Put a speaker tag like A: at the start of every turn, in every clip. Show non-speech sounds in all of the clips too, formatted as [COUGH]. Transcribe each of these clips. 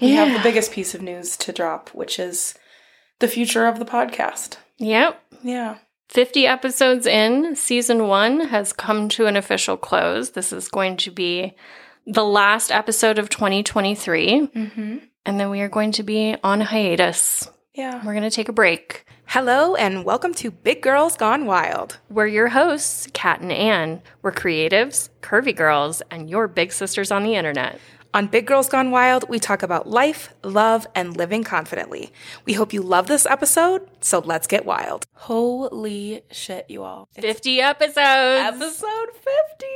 A: we have the biggest piece of news to drop, which is the future of the podcast.
B: Yep.
A: Yeah.
B: 50 episodes in, season one has come to an official close. This is going to be the last episode of 2023.
A: Mm-hmm.
B: And then we are going to be on hiatus.
A: Yeah.
B: We're going to take a break.
A: Hello and welcome to Big Girls Gone Wild.
B: We're your hosts, Kat and Ann. We're creatives, curvy girls, and your big sisters on the internet.
A: On Big Girls Gone Wild, we talk about life, love, and living confidently. We hope you love this episode, so let's get wild. Holy shit, you all.
B: 50 episodes.
A: Episode 50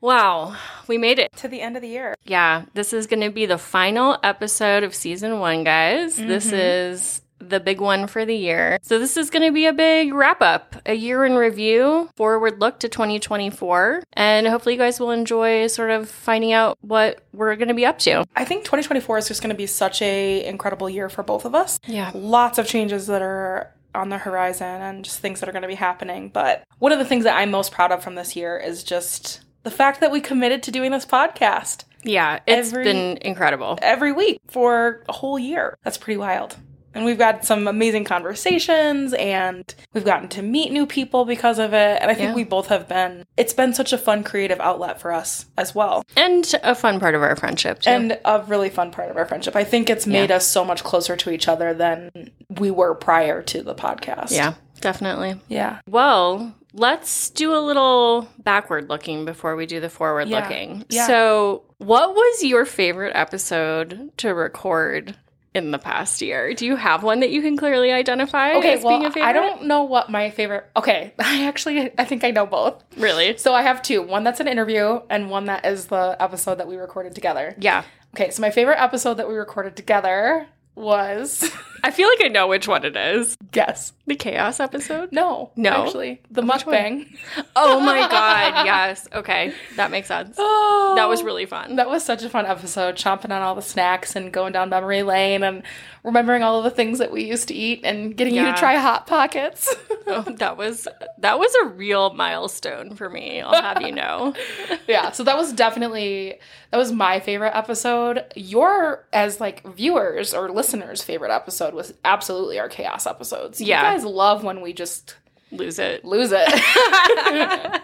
B: Wow, we made it.
A: to the end of the year.
B: Yeah, this is going to be the final episode of season one, guys. This mm-hmm. is the big one for the year. So, this is going to be a big wrap up, a year in review, forward look to 2024. And hopefully, you guys will enjoy sort of finding out what we're going to be up to.
A: I think 2024 is just going to be such a incredible year for both of us.
B: Yeah.
A: Lots of changes that are on the horizon and just things that are going to be happening. But one of the things that I'm most proud of from this year is just the fact that we committed to doing this podcast
B: Yeah, it's
A: Every-
B: been incredible.
A: every week for a whole year. That's pretty wild. And we've got some amazing conversations and we've gotten to meet new people because of it. And I think
B: Yeah.
A: we both have been, it's been such a fun creative outlet for us as well.
B: And a fun part of our friendship, too.
A: And a really fun part of our friendship. I think it's made
B: Yeah.
A: us so much closer to each other than we were prior to the podcast.
B: yeah, definitely.
A: Yeah.
B: Well, let's do a little backward looking before we do the forward
A: Yeah.
B: looking. So, what was your favorite episode to record in the past year? Do you have one that you can clearly identify
A: Okay,
B: as being
A: well,
B: a favorite?
A: I don't know what my favorite. Okay, [LAUGHS] I actually I think I know both.
B: really.
A: So I have two. One that's an interview, and one that is the episode that we recorded together.
B: Yeah.
A: Okay, so my favorite episode that we recorded together was [LAUGHS]
B: I feel like I know which one it is.
A: guess.
B: The chaos episode?
A: No,
B: No?
A: actually, the mukbang.
B: Oh my god, [LAUGHS] yes. Okay, that makes sense.
A: Oh,
B: That was really fun.
A: That was such a fun episode, chomping on all the snacks and going down memory lane and remembering all of the things that we used to eat and getting you to try hot pockets. [LAUGHS]
B: Oh, that was that was a real milestone for me. I'll have you know. [LAUGHS]
A: yeah, so that was definitely that was my favorite episode. Your as like viewers or listeners' favorite episode was absolutely our chaos episodes.
B: Yeah.
A: You guys love when we just
B: Lose it.
A: lose it. [LAUGHS]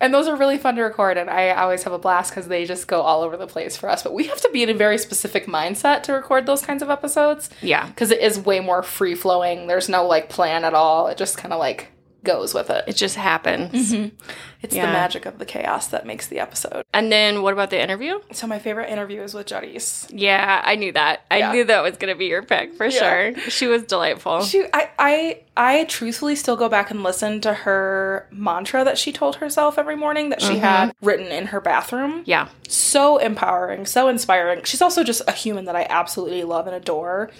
A: and those are really fun to record and I always have a blast cuz they just go all over the place for us, but we have to be in a very specific mindset to record those kinds of episodes
B: Yeah.
A: cuz it is way more free flowing. There's no like plan at all. It just kind of like goes with it.
B: It just happens. Mm-hmm.
A: It's
B: Yeah.
A: the magic of the chaos that makes the episode.
B: And then what about the interview?
A: So my favorite interview is with Juddy's.
B: Yeah, I knew that. I
A: Yeah.
B: knew that was going to be your pick for
A: Yeah.
B: sure. She was delightful.
A: She, I, I, I truthfully still go back and listen to her mantra that she told herself every morning that she mm-hmm. had written in her bathroom.
B: yeah.
A: So empowering, so inspiring. She's also just a human that I absolutely love and adore.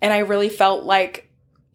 A: And I really felt like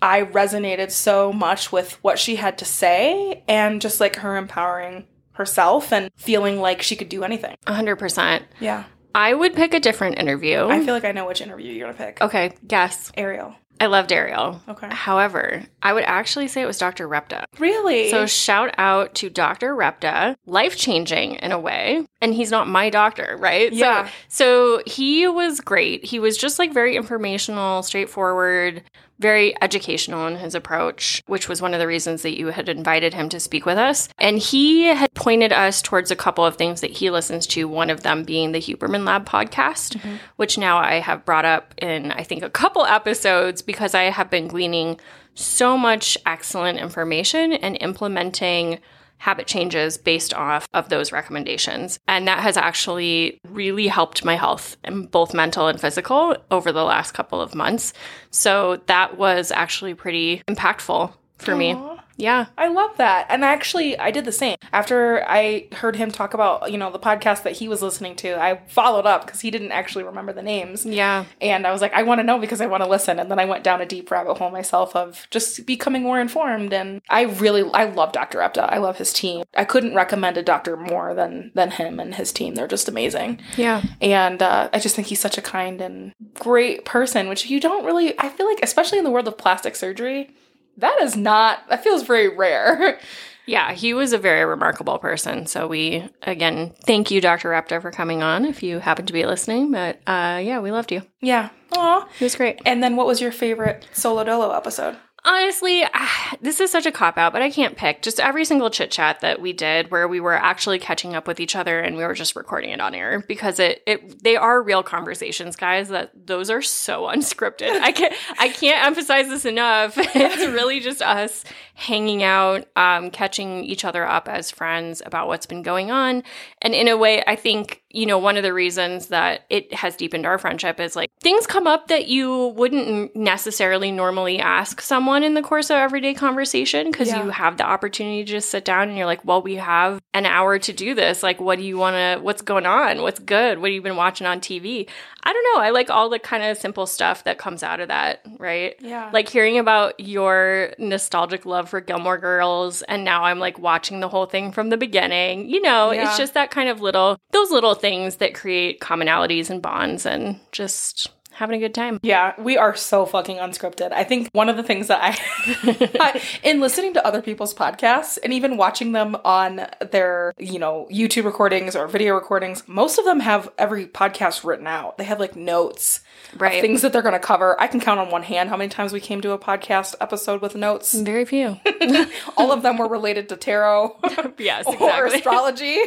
A: I resonated so much with what she had to say and just like her empowering herself and feeling like she could do anything.
B: 100%.
A: Yeah.
B: I would pick a different interview.
A: I feel like I know which interview you're going to pick.
B: okay, guess.
A: Ariel.
B: I loved Ariel.
A: Okay.
B: However, I would actually say it was Dr. Repta.
A: Really?
B: So shout out to Dr. Repta, life changing in a way. And he's not my doctor, right?
A: Yeah.
B: So, so he was great. He was just like very informational, straightforward, very educational in his approach, which was one of the reasons that you had invited him to speak with us. And he had pointed us towards a couple of things that he listens to, one of them being the Huberman Lab podcast, mm-hmm. which now I have brought up in, I think, a couple episodes because I have been gleaning so much excellent information and implementing habit changes based off of those recommendations. And that has actually really helped my health, and both mental and physical, over the last couple of months. So that was actually pretty impactful for me. Yeah.
A: I love that. And actually, I did the same. After I heard him talk about, you know, the podcast that he was listening to, I followed up because he didn't actually remember the names.
B: Yeah.
A: And I was like, I want to know because I want to listen. And then I went down a deep rabbit hole myself of just becoming more informed. And I really, I love Dr. Repta. I love his team. I couldn't recommend a doctor more than than him and his team. They're just amazing.
B: Yeah.
A: And uh, I just think he's such a kind and great person, which you don't really, I feel like, especially in the world of plastic surgery, that is not, that feels very rare. [LAUGHS]
B: Yeah, he was a very remarkable person. So we again thank you, Dr. Repta, for coming on. If you happen to be listening, but uh, yeah, we loved you.
A: Yeah. Aw.
B: He was great.
A: And then what was your favorite solo dolo episode?
B: Honestly, [SIGHS] this is such a cop out, but I can't pick. Just every single chit chat that we did where we were actually catching up with each other and we were just recording it on air because it, it they are real conversations, guys, that those are so [LAUGHS] unscripted. I can't I can't emphasize this enough. [LAUGHS] It's really just us hanging out, um, catching each other up as friends about what's been going on. And in a way, I think, you know, one of the reasons that it has deepened our friendship is like things come up that you wouldn't necessarily normally ask someone in the course of everyday conversation because
A: Yeah.
B: you have the opportunity to just sit down and you're like, well, we have an hour to do this. Like, what do you want to, what's going on? What's good? What have you been watching on TV? I don't know. I like all the kind of simple stuff that comes out of that, right?
A: Yeah.
B: Like hearing about your nostalgic love for Gilmore Girls, and now I'm like watching the whole thing from the beginning. You know,
A: Yeah.
B: it's just that kind of little, those little things that create commonalities and bonds and just having a good time.
A: Yeah, we are so fucking unscripted. I think one of the things that I, [LAUGHS] I- in listening to other people's podcasts and even watching them on their, you know, YouTube recordings or video recordings, most of them have every podcast written out. They have like notes,
B: Right.
A: things that they're going to cover. I can count on one hand how many times we came to a podcast episode with notes.
B: Very few. [LAUGHS] [LAUGHS]
A: All of them were related to tarot [LAUGHS]
B: yes,
A: or astrology.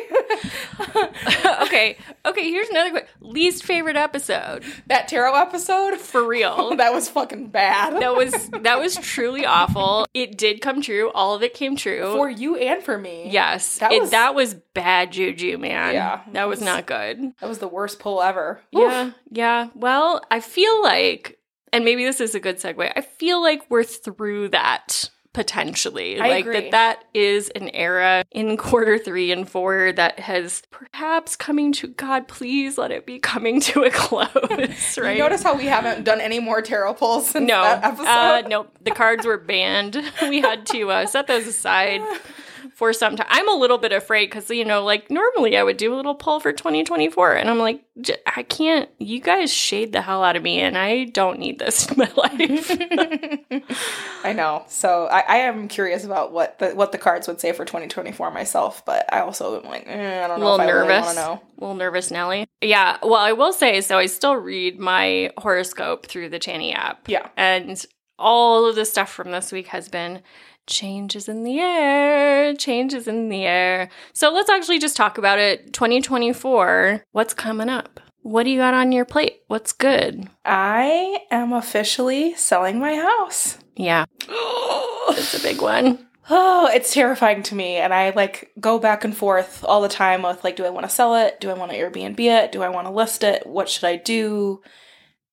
B: okay. Okay, here's another quick least favorite episode.
A: that tarot episode,
B: For real.
A: that was fucking bad.
B: That was that was truly awful. It did come true. All of it came true.
A: for you and for me.
B: yes.
A: That
B: It-
A: was-
B: that was bad juju, man.
A: Yeah.
B: That was not good.
A: That was the worst pull ever.
B: Yeah, yeah. Well, I feel like, and maybe this is a good segue. I feel like we're through that potentially.
A: I
B: like
A: agree.
B: that that is an era in [LAUGHS] quarter three and four that has perhaps coming to God, please let it be coming to a [LAUGHS] close, right?
A: You notice how we haven't done any more tarot pulls since
B: no,
A: that episode?
B: uh, nope. The cards were banned. [LAUGHS] We had to uh, set those aside for some time. I'm a little bit afraid because you know, like normally I would do a little pull for 2024, and I'm like, j- I can't. You guys shade the hell out of me, and I don't need this in my [LAUGHS] life. [LAUGHS]
A: I know. So I, I am curious about what the what the cards would say for 2024 myself, but I also am like, eh, I don't know.
B: a little
A: if I really
B: nervous.
A: know.
B: A little nervous, Nelly. Yeah. Well, I will say, so I still read my horoscope through the Chani app.
A: Yeah.
B: And all of the stuff from this week has been changes in the air, changes in the air. So let's actually just talk about it. 2024, what's coming up? What do you got on your plate? What's good?
A: I am officially selling my house.
B: Yeah, [GASPS] it's a big one.
A: Oh, it's terrifying to me. And I like go back and forth all the time with like, do I want to sell it? Do I want to Airbnb it? Do I want to list it? What should I do?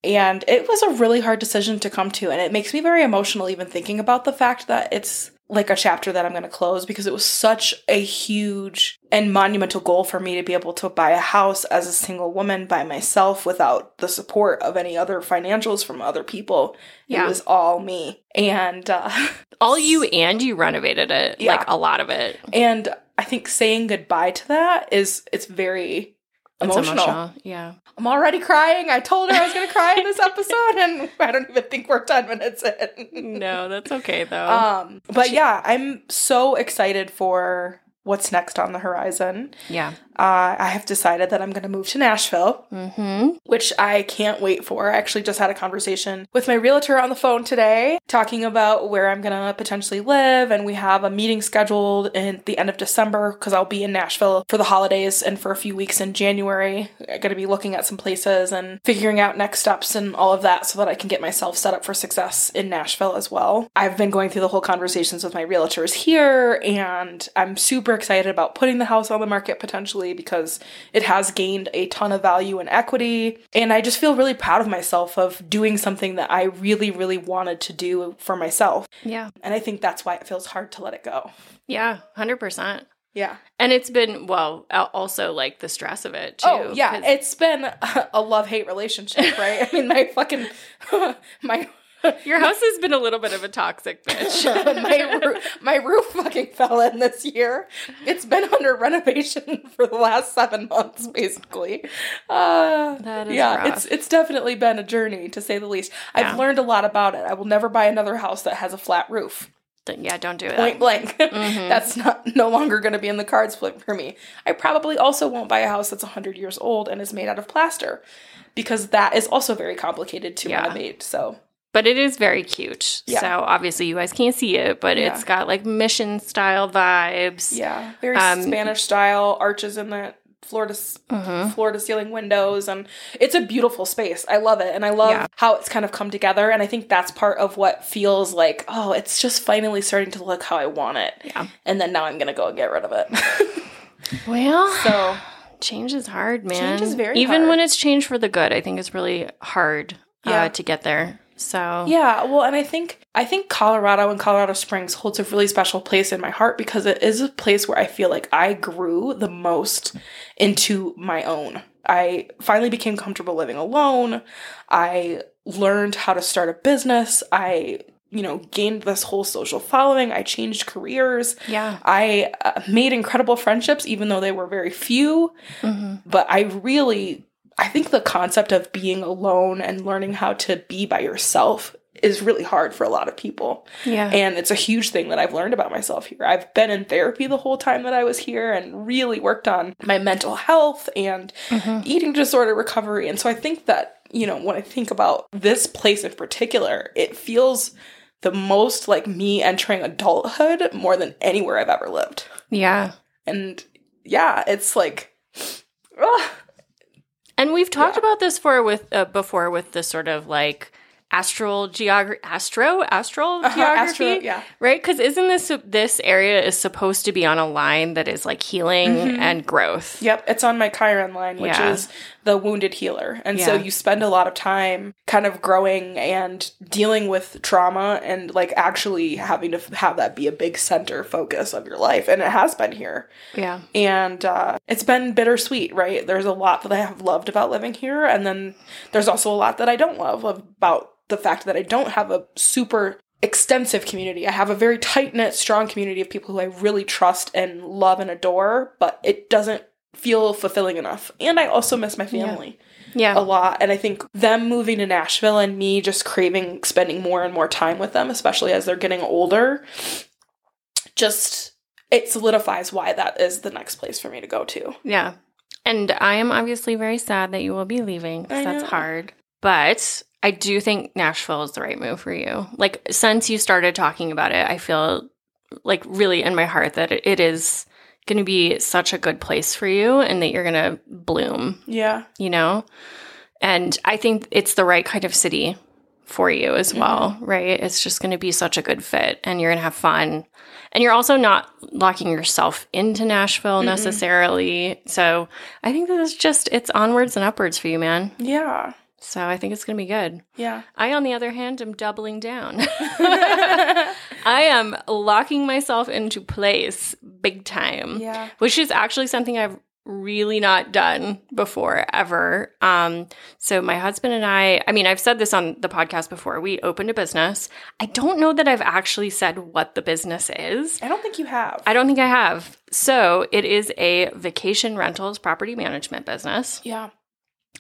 A: And it was a really hard decision to come to. And it makes me very emotional even thinking about the fact that it's like a chapter that I'm going to close because it was such a huge and monumental goal for me to be able to buy a house as a single woman by myself without the support of any other financials from other people.
B: Yeah.
A: It was all me. And, uh, [LAUGHS]
B: All you and you renovated it,
A: Yeah.
B: like a lot of it.
A: And I think saying goodbye to that is it's very
B: It's
A: emotional.
B: Yeah.
A: I'm already crying. I told her I was going to cry in this [LAUGHS] episode, and I don't even think we're ten minutes in.
B: No, that's okay though.
A: Um, but yeah, I'm so excited for what's next on the horizon.
B: yeah.
A: Uh, I have decided that I'm going to move to Nashville,
B: Mm-hmm.
A: which I can't wait for. I actually just had a conversation with my realtor on the phone today, talking about where I'm going to potentially live, and we have a meeting scheduled in the end of December because I'll be in Nashville for the holidays and for a few weeks in January. I'm going to be looking at some places and figuring out next steps and all of that so that I can get myself set up for success in Nashville as well. I've been going through the whole conversations with my realtors here, and I'm super excited about putting the house on the market potentially because it has gained a ton of value and equity. And I just feel really proud of myself of doing something that I really, really wanted to do for myself.
B: Yeah.
A: And I think that's why it feels hard to let it go.
B: Yeah. Hundred percent.
A: Yeah.
B: And it's been well, also like the stress of it oh, too.
A: Oh, yeah. It's been [LAUGHS] a love hate relationship, right? I mean, my fucking, [LAUGHS] my. [LAUGHS]
B: your house has been a little bit of a toxic [LAUGHS] bitch.
A: my, roo- my roof fucking [LAUGHS] fell in this year. It's been under renovation for the last seven months, basically. Uh,
B: That is
A: yeah,
B: rough.
A: it's it's definitely been a journey to say the least. I've
B: Yeah.
A: learned a lot about it. I will never buy another house that has a flat roof.
B: Yeah, don't do it.
A: point blank.
B: Mhm.
A: That's not no longer going to be in the cards for for me. I probably also won't buy a house that's 100 years old and is made out of plaster because that is also very complicated to
B: Yeah.
A: renovate. So,
B: But it is very cute.
A: Yeah.
B: So obviously you guys can't see it, but
A: Yeah.
B: it's got like mission style vibes.
A: yeah, very
B: Um,
A: Spanish style arches in the floor to
B: Mhm.
A: floor to ceiling windows and it's a beautiful space. I love it and I love
B: Yeah.
A: how it's kind of come together and I think that's part of what feels like, oh, it's just finally starting to look how I want it.
B: Yeah.
A: And then now I'm going to go and get rid of it. [LAUGHS]
B: Well,
A: so,
B: change is hard, man.
A: Change is very
B: Even
A: hard.
B: when it's changed for the good, I think it's really hard
A: Yeah.
B: uh, to get there. So
A: Yeah, well, and I think I think Colorado and Colorado Springs holds a really special place in my heart because it is a place where I feel like I grew the most into my own. I finally became comfortable living alone. I learned how to start a business. I, you know, gained this whole social following. I changed careers.
B: yeah.
A: I uh, made incredible friendships even though they were very few
B: hmm
A: but I really I think the concept of being alone and learning how to be by yourself is really hard for a lot of people.
B: Yeah.
A: And it's a huge thing that I've learned about myself here. I've been in therapy the whole time that I was here and really worked on my mental health and
B: Mhm.
A: eating disorder recovery. And so I think that, you know, when I think about this place in particular, it feels the most like me entering adulthood more than anywhere I've ever lived.
B: Yeah.
A: And yeah, it's like ugh,
B: And we've talked
A: Yeah.
B: about this for with uh, before with the sort of like astral geography, astro, astral
A: Uh-huh,
B: geography,
A: astro- yeah.
B: right? Because isn't this this area is supposed to be on a line that is like healing
A: Mhm.
B: and growth?
A: Yep, it's on my Chiron line, which
B: Yeah.
A: is the wounded healer. And so you spend a lot of time kind of growing and dealing with trauma and like actually having to f- have that be a big center focus of your life. And it has been here.
B: Yeah,
A: And uh, it's been bittersweet, right? There's a lot that I have loved about living here. And then there's also a lot that I don't love about the fact that I don't have a super extensive community. I have a very tight knit, strong community of people who I really trust and love and adore, but it doesn't feel fulfilling enough. And I also miss my family
B: yeah,
A: a lot. And I think them moving to Nashville and me just craving spending more and more time with them, especially as they're getting older, just it solidifies why that is the next place for me to go to.
B: yeah. And I am obviously very sad that you will be leaving. That's hard, but I do think Nashville is the right move for you. Like since you started talking about it, I feel like really in my heart that it, is going to be such a good place for you, and that you're going to bloom.
A: Yeah.
B: you know? And I think it's the right kind of city for you as mm-hmm. well, right? It's just going to be such a good fit and you're going to have fun. And you're also not locking yourself into Nashville
A: Mm-mm.
B: necessarily. So I think this is just, it's onwards and upwards for you, man.
A: Yeah.
B: So I think it's going to be good.
A: Yeah.
B: I, on the other hand, am doubling down. [LAUGHS] [LAUGHS] I am locking myself into place big time
A: yeah.
B: which is actually something I've really not done before ever. Um, so my husband and I, I mean, I've said this on the podcast before. We opened a business. I don't know that I've actually said what the business is.
A: I don't think you have.
B: I don't think I have. So it is a vacation rentals property management business.
A: yeah.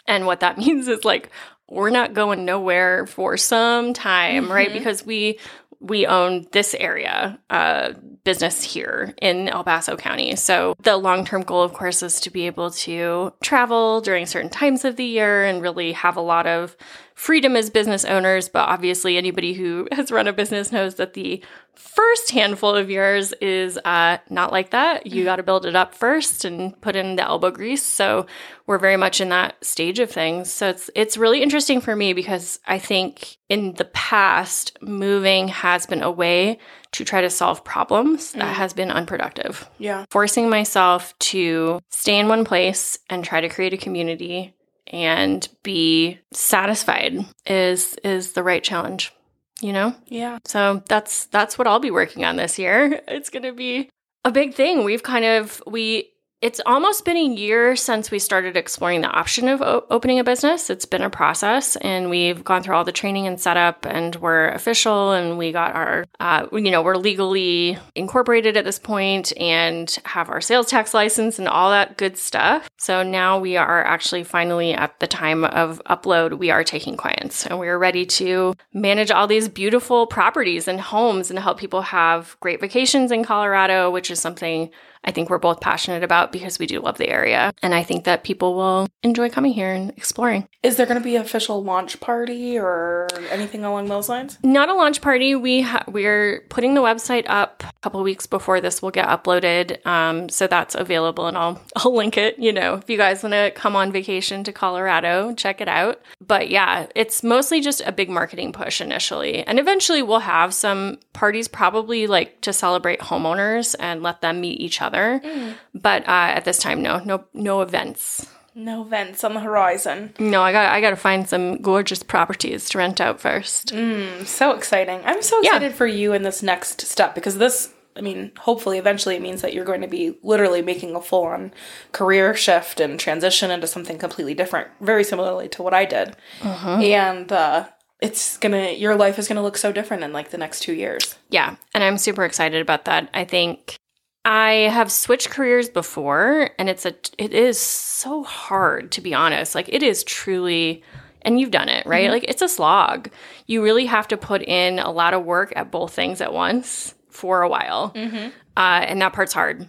B: And what that [LAUGHS] means is like we're not going nowhere for some time, right?
A: Mhm.
B: Because we we own this area uh, business here in El Paso County. So the long term goal, of course, is to be able to travel during certain times of the year and really have a lot of freedom as business owners. But obviously, anybody who [LAUGHS] has run a business knows that the first handful of years is uh, not like that. You got to build it up first and put in the elbow grease. So we're very much in that stage of things. So it's it's really interesting for me because I think in the past, moving has been a way to try to solve problems that
A: Mm.
B: has been unproductive.
A: Yeah.
B: Forcing myself to stay in one place and try to create a community and be satisfied is is the right challenge. You know?
A: Yeah.
B: So that's that's what I'll be working on this year. [LAUGHS] It's going to be a big thing. We've kind of we it's almost been a year since we started exploring the option of o- opening a business. It's been a process, and we've gone through all the training and setup, and we're official, and we got our, uh, you know, we're legally incorporated at this point, and have our sales tax license and all that good stuff. So now we are actually finally at the time of upload. We are taking clients, and we are ready to manage all these beautiful properties and homes, and help people have great vacations in Colorado, which is something I think we're both passionate about because we do love the area. And I think that people will enjoy coming here and exploring.
A: Is there going to be an official launch party or anything along those lines?
B: Not a launch party. We ha- we're putting the website up a couple weeks before this will get uploaded, um, so that's available, and I'll [LAUGHS] I'll link it. You know, if you guys want to come on vacation to Colorado, check it out. But yeah, it's mostly just a big marketing push initially, and eventually we'll have some parties, probably like to celebrate homeowners and let them meet each other. Mm. But uh, at this time, no, no, no events.
A: No events on the horizon.
B: No, I got I got to find some gorgeous properties to rent out first.
A: Mm, so exciting! I'm so excited yeah. for you in this next step because this I mean, hopefully, eventually, it means that you're going to be literally making a full on career shift and transition into something completely different, very similarly to what I did. Uh-huh. And uh, it's gonna, your life is gonna look so different in like the next two years.
B: Yeah. And I'm super excited about that. I think I have switched careers before and it's a it is so hard to be honest. Like it is truly and you've done it, right? Mm-hmm. Like it's a slog. You really have to put in a lot of work at both things at once for a while. Mm-hmm. Uh, and that part's hard.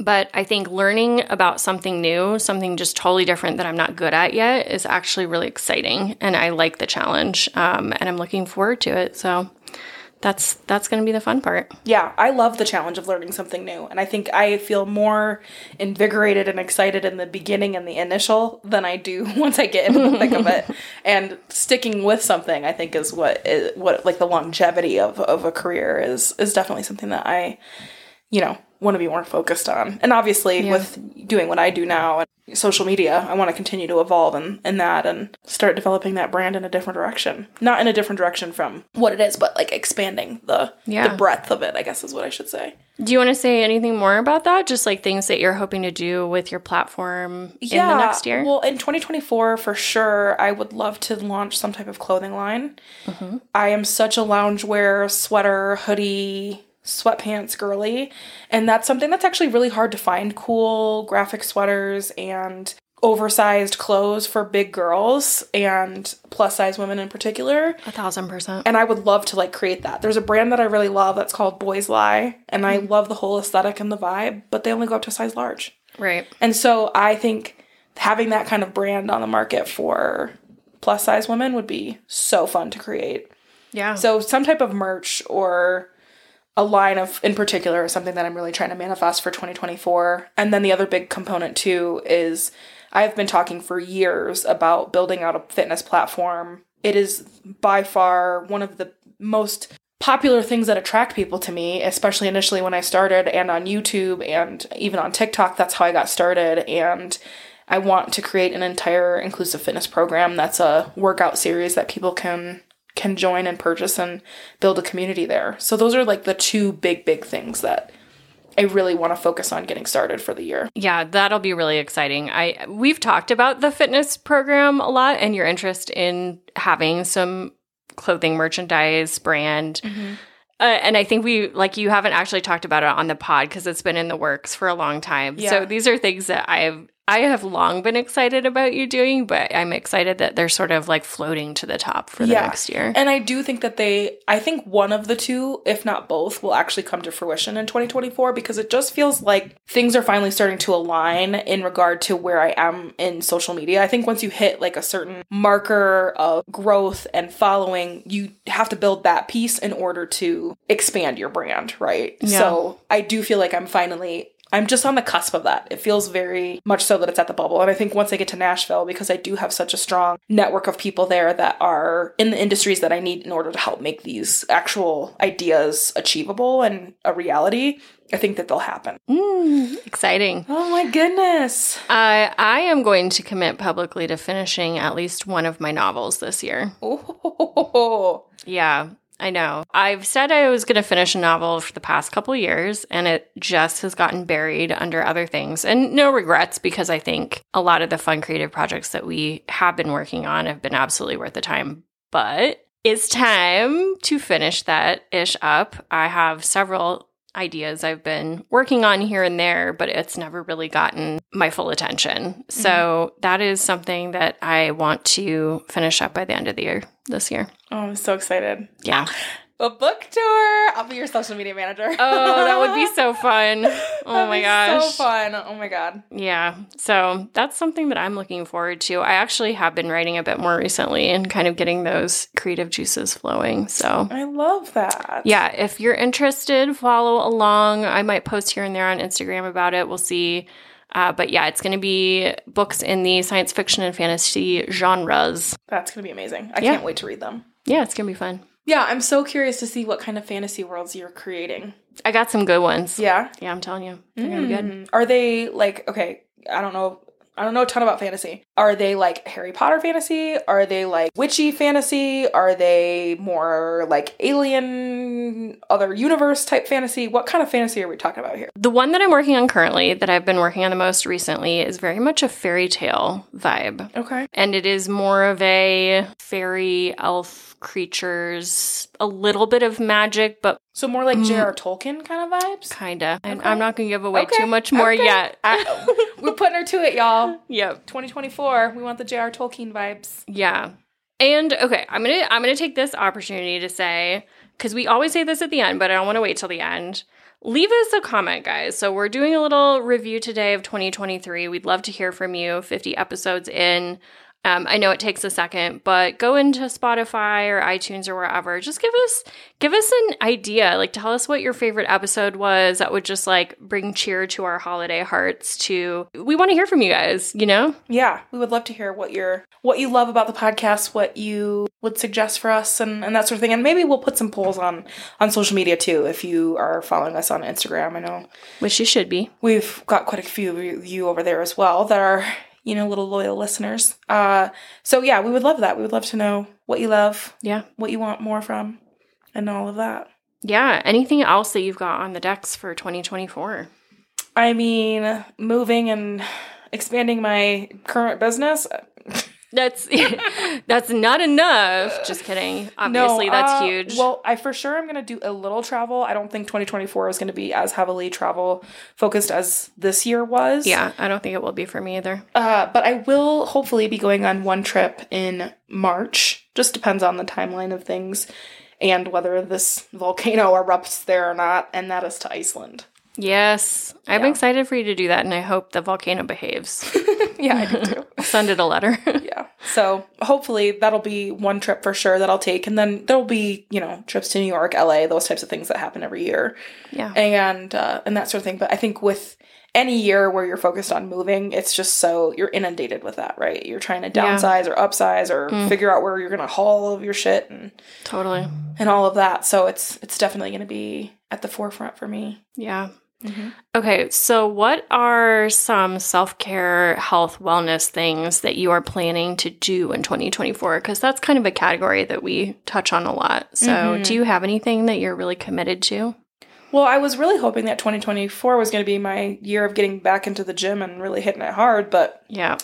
B: But I think learning about something new, something just totally different that I'm not good at yet, is actually really exciting. And I like the challenge. Um, and I'm looking forward to it. So that's that's going to be the fun part.
A: Yeah, I love the challenge of learning something new, and I think I feel more invigorated and excited in the beginning and the initial than I do [LAUGHS] once I get into the thick of it. [LAUGHS] And sticking with something, I think, is what is what like the longevity of of a career is is definitely something that I, you know, want to be more focused on. And obviously, yeah. with doing what I do now and social media, I want to continue to evolve in, in that and start developing that brand in a different direction. Not in a different direction from what it is, but like expanding the yeah. the breadth of it, I guess is what I should say.
B: Do you want to say anything more about that? Just like things that you're hoping to do with your platform yeah, in the next year?
A: Well, in 2024, for sure, I would love to launch some type of clothing line. Mm-hmm. I am such a loungewear, sweater, hoodie, sweatpants girly. And that's something that's actually really hard to find cool graphic sweaters and oversized clothes for big girls and plus size women in particular.
B: A thousand percent.
A: And I would love to like create that. There's a brand that I really love that's called Boys Lie. And I mm. love the whole aesthetic and the vibe, but they only go up to size large.
B: Right.
A: And so I think having that kind of brand on the market for plus size women would be so fun to create.
B: Yeah.
A: So some type of merch or a line of in particular is something that I'm really trying to manifest for 2024. And then the other big component too is I've been talking for years about building out a fitness platform. It is by far one of the most popular things that attract people to me, especially initially when I started and on YouTube and even on TikTok. That's how I got started. And I want to create an entire inclusive fitness program that's a workout series that people can can join and purchase and build a community there. So those are like the two big big things that I really want to focus on getting started for the year.
B: Yeah, that'll be really exciting. I we've talked about the fitness program a lot and your interest in having some clothing merchandise brand. Mm-hmm. Uh, and I think we like you haven't actually talked about it on the pod because it's been in the works for a long time. Yeah. So these are things that I've I have long been excited about you doing, but I'm excited that they're sort of like floating to the top for the yeah. next year.
A: And I do think that they, I think one of the two, if not both, will actually come to fruition in 2024 because it just feels like things are finally starting to align in regard to where I am in social media. I think once you hit like a certain marker of growth and following, you have to build that piece in order to expand your brand, right? Yeah. So I do feel like I'm finally I'm just on the cusp of that. It feels very much so that it's at the bubble. And I think once I get to Nashville, because I do have such a strong network of people there that are in the industries that I need in order to help make these actual ideas achievable and a reality, I think that they'll happen.
B: Mm, exciting.
A: Oh my goodness.
B: Uh, I am going to commit publicly to finishing at least one of my novels this year. Oh. Yeah. I know. I've said I was going to finish a novel for the past couple years, and it just has gotten buried under other things. And no regrets because I think a lot of the fun creative projects that we have been working on have been absolutely worth the time. But it's time to finish that ish up. I have several ideas I've been working on here and there, but it's never really gotten my full attention. So mm-hmm. that is something that I want to finish up by the end of the year this year.
A: Oh, I'm so excited.
B: Yeah
A: a book tour. I'll be your social media manager.
B: oh, that would be [LAUGHS] so fun. Oh my gosh.
A: So fun. Oh my god.
B: Yeah. So that's something that I'm looking forward to. I actually have been writing a bit more recently and kind of getting those creative juices flowing. So
A: I love that.
B: Yeah. If you're interested, follow along. I might post here and there on Instagram about it. We'll see. Uh, but yeah, it's going to be books in the science fiction and fantasy genres.
A: That's going to be amazing. I yeah. can't wait to read them.
B: Yeah, it's going to be fun.
A: Yeah, I'm so curious to see what kind of fantasy worlds you're creating.
B: I got some good ones.
A: Yeah.
B: Yeah, I'm telling you. They're gonna be good. Mm.
A: Are they like okay, I don't know I don't know a ton about fantasy. Are they like Harry Potter fantasy? Are they like witchy fantasy? Are they more like alien, other universe type fantasy? What kind of fantasy are we talking about here?
B: The one that I'm working on currently, that I've been working on the most recently, is very much a fairy tale vibe.
A: Okay.
B: And it is more of a fairy elf creatures, a little bit of magic, but
A: so more like mm, J.R. Tolkien kind of vibes.
B: Kinda. Okay. I'm not going to give away okay. too much more okay. yet.
A: I, [LAUGHS] we're putting her to it, y'all.
B: Yep.
A: 2024. We want the J.R. Tolkien vibes.
B: Yeah. And okay, I'm gonna I'm gonna take this opportunity to say because we always say this at the end, but I don't want to wait till the end. Leave us a comment, guys. So we're doing a little review today of 2023. We'd love to hear from you. 50 episodes in. Um, I know it takes a second, but go into Spotify or iTunes or wherever. Just give us give us an idea. Like tell us what your favorite episode was that would just like bring cheer to our holiday hearts. To we want to hear from you guys. You know?
A: Yeah, we would love to hear what your what you love about the podcast, what you would suggest for us, and and that sort of thing. And maybe we'll put some polls on on social media too if you are following us on Instagram. I know,
B: which you should be.
A: We've got quite a few of you over there as well that are you know, little loyal listeners. Uh, so yeah, we would love that. We would love to know what you love,
B: yeah,
A: what you want more from, and all of that.
B: Yeah. Anything else that you've got on the decks for 2024?
A: I mean, moving and expanding my current business.
B: That's [LAUGHS] that's not enough. Just kidding. Obviously, no, uh, that's huge.
A: Well, I for sure I'm going to do a little travel. I don't think 2024 is going to be as heavily travel focused as this year was.
B: Yeah, I don't think it will be for me either.
A: Uh, but I will hopefully be going on one trip in March. Just depends on the timeline of things and whether this volcano erupts there or not, and that is to Iceland.
B: Yes, I'm yeah. excited for you to do that, and I hope the volcano behaves. [LAUGHS]
A: yeah, I do too. [LAUGHS]
B: Send it a letter. [LAUGHS]
A: yeah. So hopefully that'll be one trip for sure that I'll take, and then there'll be you know trips to New York, LA, those types of things that happen every year.
B: Yeah.
A: And uh, and that sort of thing. But I think with any year where you're focused on moving, it's just so you're inundated with that, right? You're trying to downsize yeah. or upsize or mm. figure out where you're going to haul all of your shit and
B: totally
A: and all of that. So it's it's definitely going to be at the forefront for me.
B: Yeah. Mm-hmm. Okay, so what are some self care, health, wellness things that you are planning to do in 2024? Because that's kind of a category that we touch on a lot. So, mm-hmm. do you have anything that you're really committed to?
A: Well, I was really hoping that 2024 was going to be my year of getting back into the gym and really hitting it hard. But
B: yeah,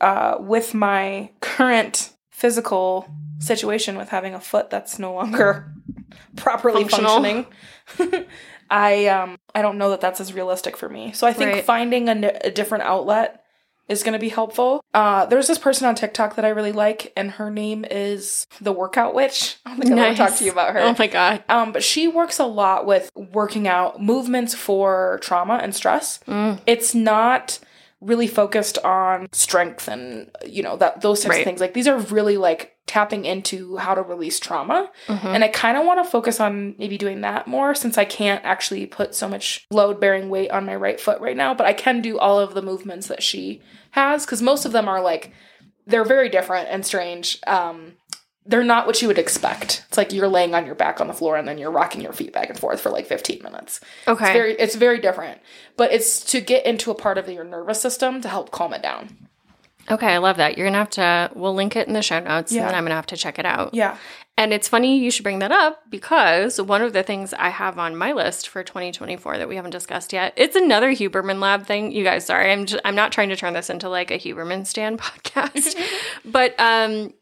A: uh, with my current physical situation with having a foot that's no longer [LAUGHS] properly Functional. functioning. [LAUGHS] I um I don't know that that's as realistic for me. So I think right. finding a, a different outlet is going to be helpful. Uh, there's this person on TikTok that I really like, and her name is the Workout Witch. I don't think nice. I want to talk to you about her.
B: Oh my god!
A: Um, but she works a lot with working out movements for trauma and stress. Mm. It's not really focused on strength and you know that those types right. of things. Like these are really like tapping into how to release trauma. Mm-hmm. And I kind of want to focus on maybe doing that more since I can't actually put so much load bearing weight on my right foot right now, but I can do all of the movements that she has cuz most of them are like they're very different and strange. Um they're not what you would expect. It's like you're laying on your back on the floor and then you're rocking your feet back and forth for like 15 minutes.
B: Okay.
A: It's very it's very different. But it's to get into a part of your nervous system to help calm it down.
B: Okay, I love that. You're gonna have to. We'll link it in the show notes, yeah. and I'm gonna have to check it out.
A: Yeah.
B: And it's funny you should bring that up because one of the things I have on my list for 2024 that we haven't discussed yet, it's another Huberman Lab thing. You guys, sorry, I'm just, I'm not trying to turn this into like a Huberman stand [LAUGHS] podcast, [LAUGHS] but um,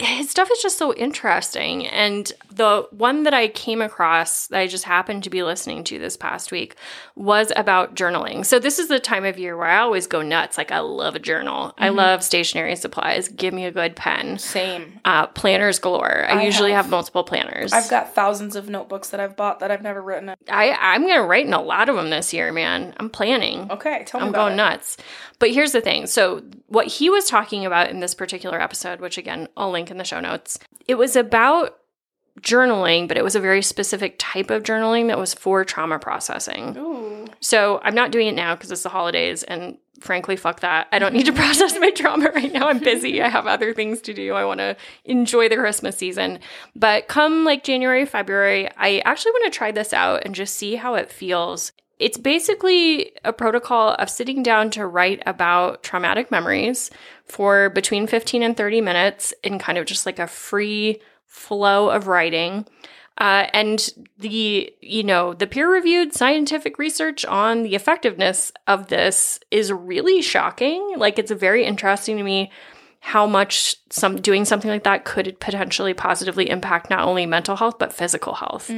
B: his stuff is just so interesting. And the one that I came across that I just happened to be listening to this past week was about journaling. So, this is the time of year where I always go nuts. Like, I love a journal, I love stationery supplies. Give me a good pen.
A: Same.
B: Uh, planners galore. I,
A: I
B: usually
A: have-
B: have, multiple planners.
A: I've got thousands of notebooks that I've bought that I've never written. In.
B: I, I'm going to write in a lot of them this year, man. I'm planning.
A: Okay, tell me
B: I'm going
A: it.
B: nuts. But here's the thing. So, what he was talking about in this particular episode, which again, I'll link in the show notes, it was about journaling, but it was a very specific type of journaling that was for trauma processing.
A: Ooh.
B: So, I'm not doing it now because it's the holidays and frankly fuck that. I don't need to [LAUGHS] process my trauma right now. I'm busy. I have other things to do. I want to enjoy the Christmas season. But come like January, February, I actually want to try this out and just see how it feels it's basically a protocol of sitting down to write about traumatic memories for between 15 and 30 minutes in kind of just like a free flow of writing. Uh, and the you know the peer reviewed scientific research on the effectiveness of this is really shocking. Like it's very interesting to me how much some doing something like that could potentially positively impact not only mental health but physical health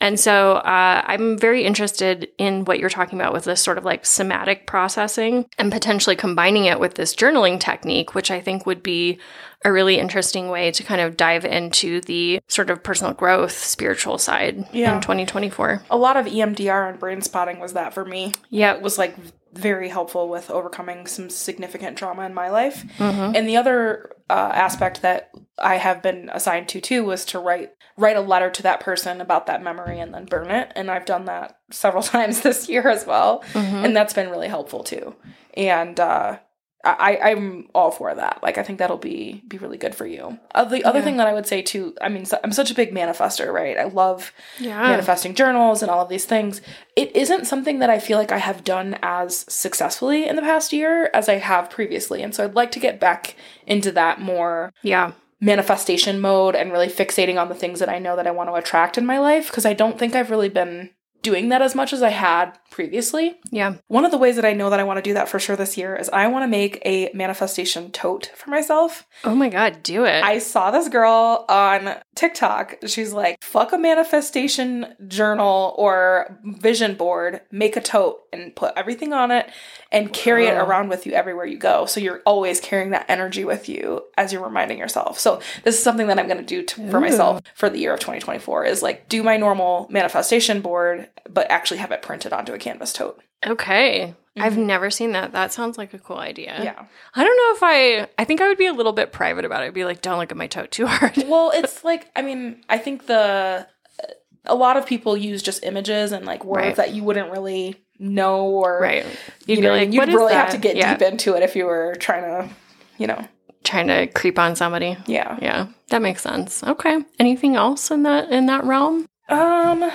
B: and so uh, I'm very interested in what you're talking about with this sort of like somatic processing and potentially combining it with this journaling technique, which I think would be a really interesting way to kind of dive into the sort of personal growth, spiritual side
A: Yeah.
B: in 2024.
A: A lot of EMDR and brain spotting was that for me.
B: Yeah.
A: It was like very helpful with overcoming some significant trauma in my life. And the other uh, aspect that I have been assigned to too was to write write a letter to that person about that memory and then burn it. And I've done that [LAUGHS] several [LAUGHS] times this year as well, and that's been really helpful too. And uh, I, I'm all for that. Like, I think that'll be be really good for you. Uh, the other
B: Yeah.
A: thing that I would say too, I mean, so, I'm such a big manifester, right? I love
B: Yeah.
A: manifesting journals and all of these things. It isn't something that I feel like I have done as successfully in the past year as I have previously. And so I'd like to get back into that more
B: Yeah.
A: manifestation mode and really fixating on the things that I know that I want to attract in my life because I don't think I've really been doing that as much as I had previously.
B: Yeah.
A: One of the ways that I know that I want to do that for sure this year is I want to make a manifestation tote for myself.
B: Oh my God, do it.
A: I saw this girl on TikTok. She's like, fuck a manifestation journal or vision board, make a tote and put everything on it and carry it around with you everywhere you go. So you're always carrying that energy with you as you're reminding yourself. So this is something that I'm going to do to, for myself for the year of 2024 is like do my normal manifestation board, but actually have it printed onto a canvas tote.
B: okay. I've never seen that. That sounds like a cool idea.
A: Yeah.
B: I don't know if I, I think I would be a little bit private about it. I'd be like, don't look at my tote too hard. [LAUGHS]
A: well, it's like I mean, I think the a lot of people use just images and like words
B: Right.
A: that you wouldn't really know or
B: right.
A: you
B: You'd
A: know,
B: be like,
A: you'd really have to get
B: yeah.
A: deep into it if you were trying to, you know,
B: Trying to creep on somebody.
A: yeah.
B: Yeah, that makes sense. Okay. Anything else in that in that realm?
A: Um,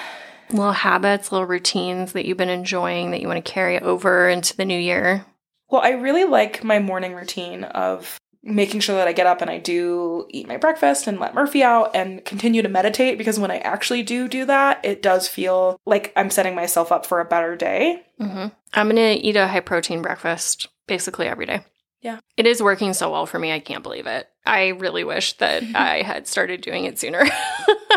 B: Little habits, little routines that you've been enjoying that you want to carry over into the new year.
A: well, I really like my morning routine of making sure that I get up and I do eat my breakfast and let Murphy out and continue to meditate because when I actually do do that, it does feel like I'm setting myself up for a better day.
B: hmm I'm gonna eat a high protein breakfast basically every day.
A: Yeah.
B: It is working so well for me. I can't believe it. I really wish that [LAUGHS] I had started doing it sooner. [LAUGHS]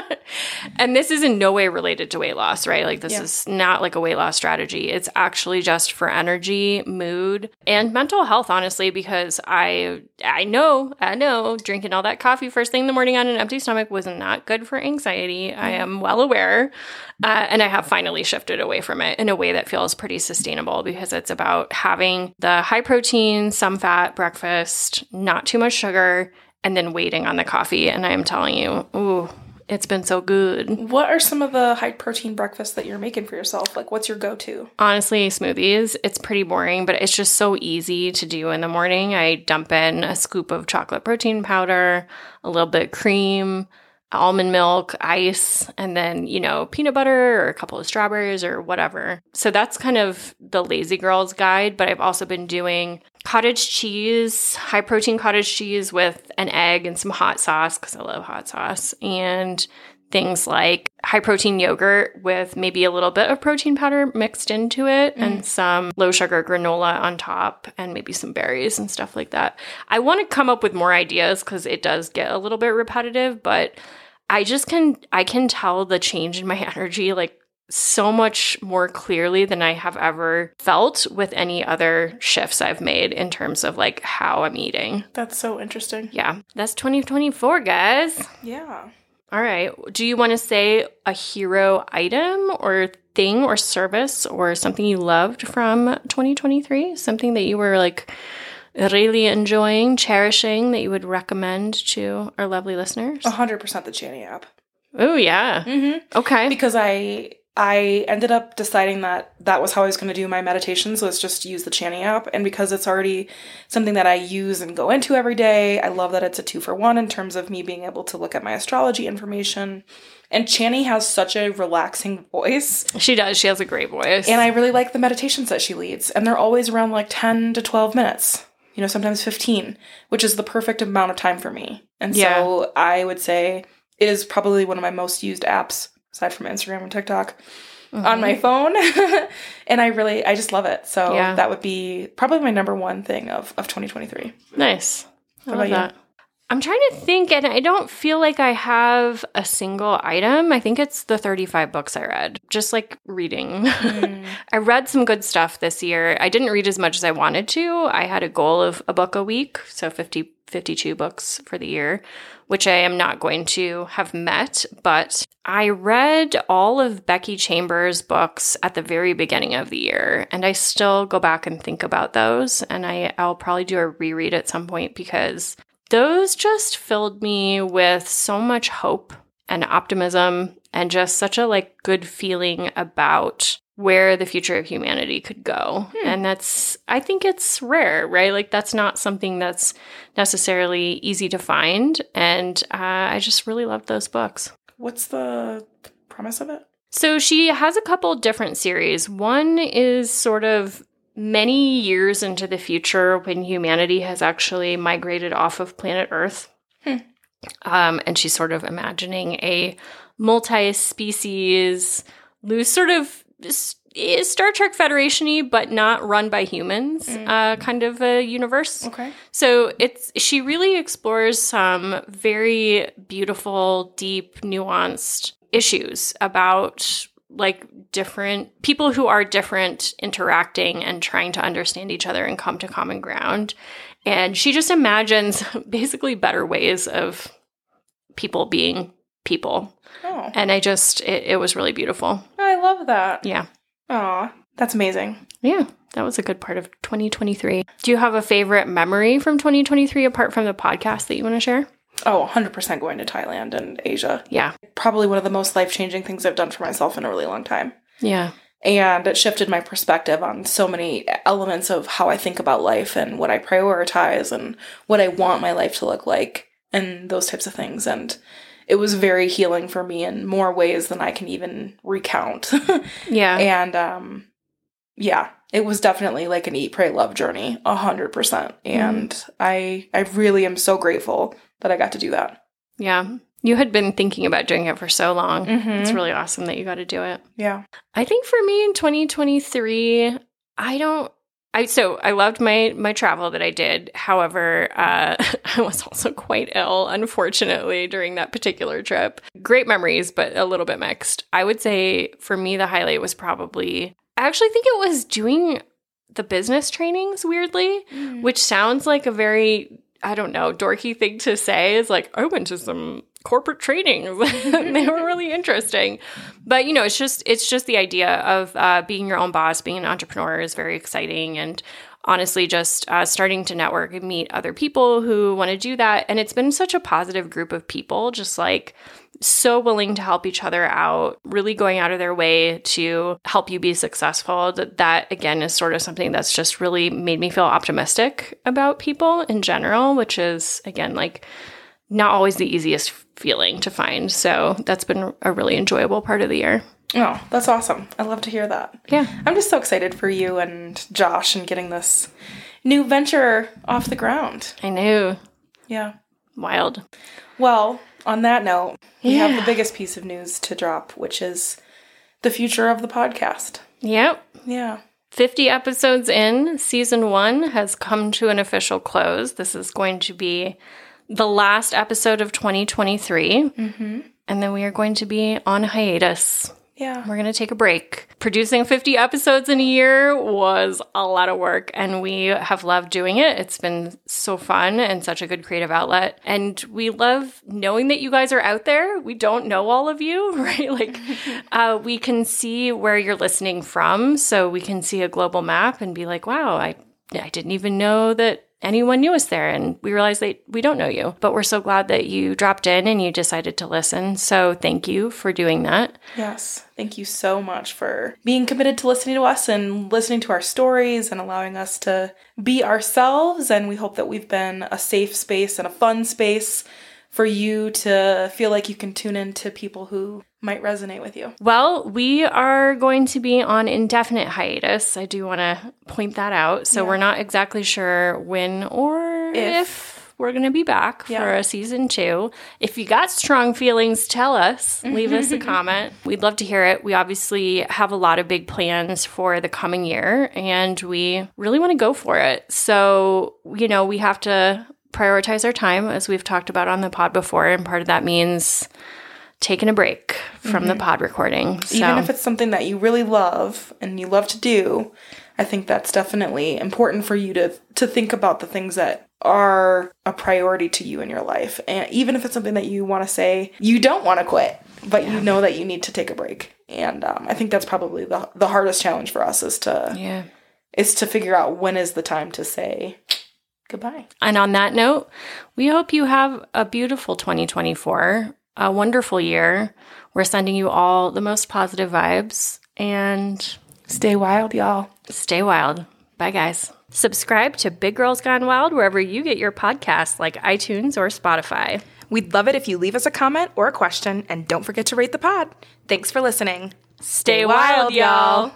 B: and this is in no way related to weight loss, right? Like, this
A: Yeah.
B: is not like a weight loss strategy. It's actually just for energy, mood, and mental health, honestly, because I I know, I know drinking all that coffee first thing in the morning on an empty stomach was not good for anxiety. I am well aware. Uh, and I have finally shifted away from it in a way that feels pretty sustainable because it's about having the high protein, some fat breakfast, not too much sugar, and then waiting on the coffee. And I am telling you, ooh, it's been so good.
A: What are some of the high protein breakfasts that you're making for yourself? Like, what's your go to?
B: Honestly, smoothies, it's pretty boring, but it's just so easy to do in the morning. I dump in a scoop of chocolate protein powder, a little bit of cream, almond milk, ice, and then, you know, peanut butter or a couple of strawberries or whatever. So that's kind of the lazy girl's guide. But I've also been doing cottage cheese, high protein cottage cheese with an egg and some hot sauce because I love hot sauce. And things like high protein yogurt with maybe a little bit of protein powder mixed into it mm. and some low sugar granola on top and maybe some berries and stuff like that. I want to come up with more ideas because it does get a little bit repetitive, but I just can I can tell the change in my [LAUGHS] energy like so much more clearly than I have ever felt with any other shifts I've made in terms of like how I'm eating.
A: That's so interesting.
B: Yeah. That's 2024, guys.
A: Yeah.
B: All right. Do you want to say a hero item or thing or service or something you loved from 2023? Something that you were like really enjoying, cherishing that you would recommend to our lovely listeners?
A: 100% the Chani app.
B: Oh, yeah.
A: Mm-hmm.
B: Okay.
A: Because I I ended up deciding that that was how I was going to do my meditation. So it's just use the Chani app. And because it's already something that I use and go into every day, I love that it's a two for one in terms of me being able to look at my astrology information. And Chani has such a relaxing voice.
B: She does. She has a great voice.
A: And I really like the meditations that she leads. And they're always around like 10 to 12 minutes, you know, sometimes 15, which is the perfect amount of time for me. And
B: Yeah.
A: so I would say it is probably one of my most used apps aside from Instagram and TikTok on my phone. [LAUGHS] and I really I just love it. So
B: Mm-hmm. Yeah.
A: that would be probably my number one thing of, of 2023.
B: Nice. I love
A: about you?
B: I'm trying to think, and I don't feel like I have a single item. I think it's the 35 books I read, just like reading. Hmm. [LAUGHS] I read some good stuff this year. I didn't read as much as I wanted to. I had a goal of a book a week, so 50, 52 books for the year, which I am not going to have met. But I read all of Becky Chambers' books at the very beginning of the year, and I still go back and think about those. And I, I'll probably do a reread at some point because those just filled me with so much hope and optimism and just such a like good feeling about where the future of humanity could go. And that's I think it's rare, right? Like that's not something that's necessarily easy to find and uh, I just really loved those books.
A: What's the premise of it?
B: So she has a couple different series. One is sort of many years into the future when humanity has actually migrated off of planet Earth.
A: Hmm.
B: Um, and she's sort of imagining a multi species, loose, sort of Star Trek Federation y, but not run by humans, uh, kind of a universe.
A: Okay.
B: So it's she really explores some very beautiful, deep, nuanced issues about like different people who are different interacting and trying to understand each other and come to common ground. And she just imagines [LAUGHS] basically better ways of people being people.
A: Oh,
B: And I just it, it was really beautiful.
A: Oh, I love that.
B: Yeah.
A: Aw, that's amazing.
B: Yeah, that was a good part of 2023. Do you have a favorite memory from 2023 apart from the podcast that you want to share?
A: Oh, 100% going to Thailand and Asia.
B: Yeah.
A: Probably one of the most life changing things I've done for myself in a really long time.
B: Yeah.
A: And it shifted my perspective on so many elements of how I think about life and what I prioritize and what I want my life to look like and those types of things. And it was very healing for me in more ways than I can even recount. [LAUGHS]
B: Yeah.
A: and um, yeah, it was definitely like an eat, pray, love journey, a hundred percent. And I, I really am so grateful that I got to do that.
B: Yeah. You had been thinking about doing it for so long.
A: Mhm.
B: It's really awesome that you got to do it.
A: Yeah.
B: I think for me in 2023, I don't I so I loved my my travel that I did. However, uh, [LAUGHS] I was also quite ill, unfortunately, during that particular trip. Great memories, but a little bit mixed. I would say for me the highlight was probably I actually think it was doing the business trainings weirdly, which sounds like a very I don't know, dorky thing to say is like, I went to some corporate trainings. [LAUGHS] they were really interesting. But you know, it's just it's just the idea of uh, being your own boss, being an entrepreneur is very exciting, and honestly, just uh, starting to network and meet other people who want to do that. And it's been such a positive group of people, just like so willing to help each other out, really going out of their way to help you be successful. That that again is sort of something that's just really made me feel optimistic about people in general, which is again like not always the easiest feeling to find. So that's been a really enjoyable part of the year.
A: Oh, that's awesome. I love to hear that.
B: Yeah.
A: I'm just so excited for you and Josh and getting this new venture off the ground.
B: I knew.
A: Yeah.
B: Wild.
A: Well, on that note, we have the biggest piece of news to drop, which is the future of the podcast.
B: Yep.
A: Yeah.
B: 50 episodes in, season one has come to an official close. This is going to be the last episode of 2023. Mm-hmm. And then we are going to be on hiatus.
A: Yeah.
B: We're going to take a break. Producing 50 episodes in a year was a lot of work, and we have loved doing it. It's been so fun and such a good creative outlet. And we love knowing that you guys are out there. We don't know all of you, [LAUGHS] right? Like, [LAUGHS] uh, we can see where you're listening from. So we can see a global map and be like, wow, I, I didn't even know that anyone knew us there and we realized that we don't know you but we're so glad that you dropped in and you decided to listen so thank you for doing that
A: Yes. Thank you so much for being committed to listening to us and listening to our stories and allowing us to be ourselves. And we hope that we've been a safe space and a fun space for you to feel like you can tune in to people who might resonate with you.
B: Well, we are going to be on indefinite hiatus. I do want to point that out. So
A: Yeah.
B: we're not exactly sure when or
A: If.
B: if, we're going to be back
A: Yeah.
B: for a season two. If you got strong feelings, tell us. Leave us a [LAUGHS] comment. We'd love to hear it. We obviously have a lot of big plans for the coming year and we really want to go for it. So, you know, we have to prioritize our time as we've talked about on the pod before. And part of that means taking a break from the pod recording. So,
A: Even if it's something that you really love and you love to do, I think that's definitely important for you to to think about the things that are a priority to you in your life. And even if it's something that you want to say you don't want to quit, but you know that you need to take a break. And um, I think that's probably the the hardest challenge for us is to
B: yeah.
A: is to figure out when is the time to say goodbye.
B: And on that note, we hope you have a beautiful 2024, a wonderful year. We're sending you all the most positive vibes and
A: Stay wild, y'all.
B: stay wild. Bye, guys. Subscribe to Big Girls Gone Wild wherever you get your podcasts, like iTunes or Spotify.
A: We'd love it if you leave us a comment or a question and don't forget to rate the pod. Thanks for listening.
B: Stay wild, y'all.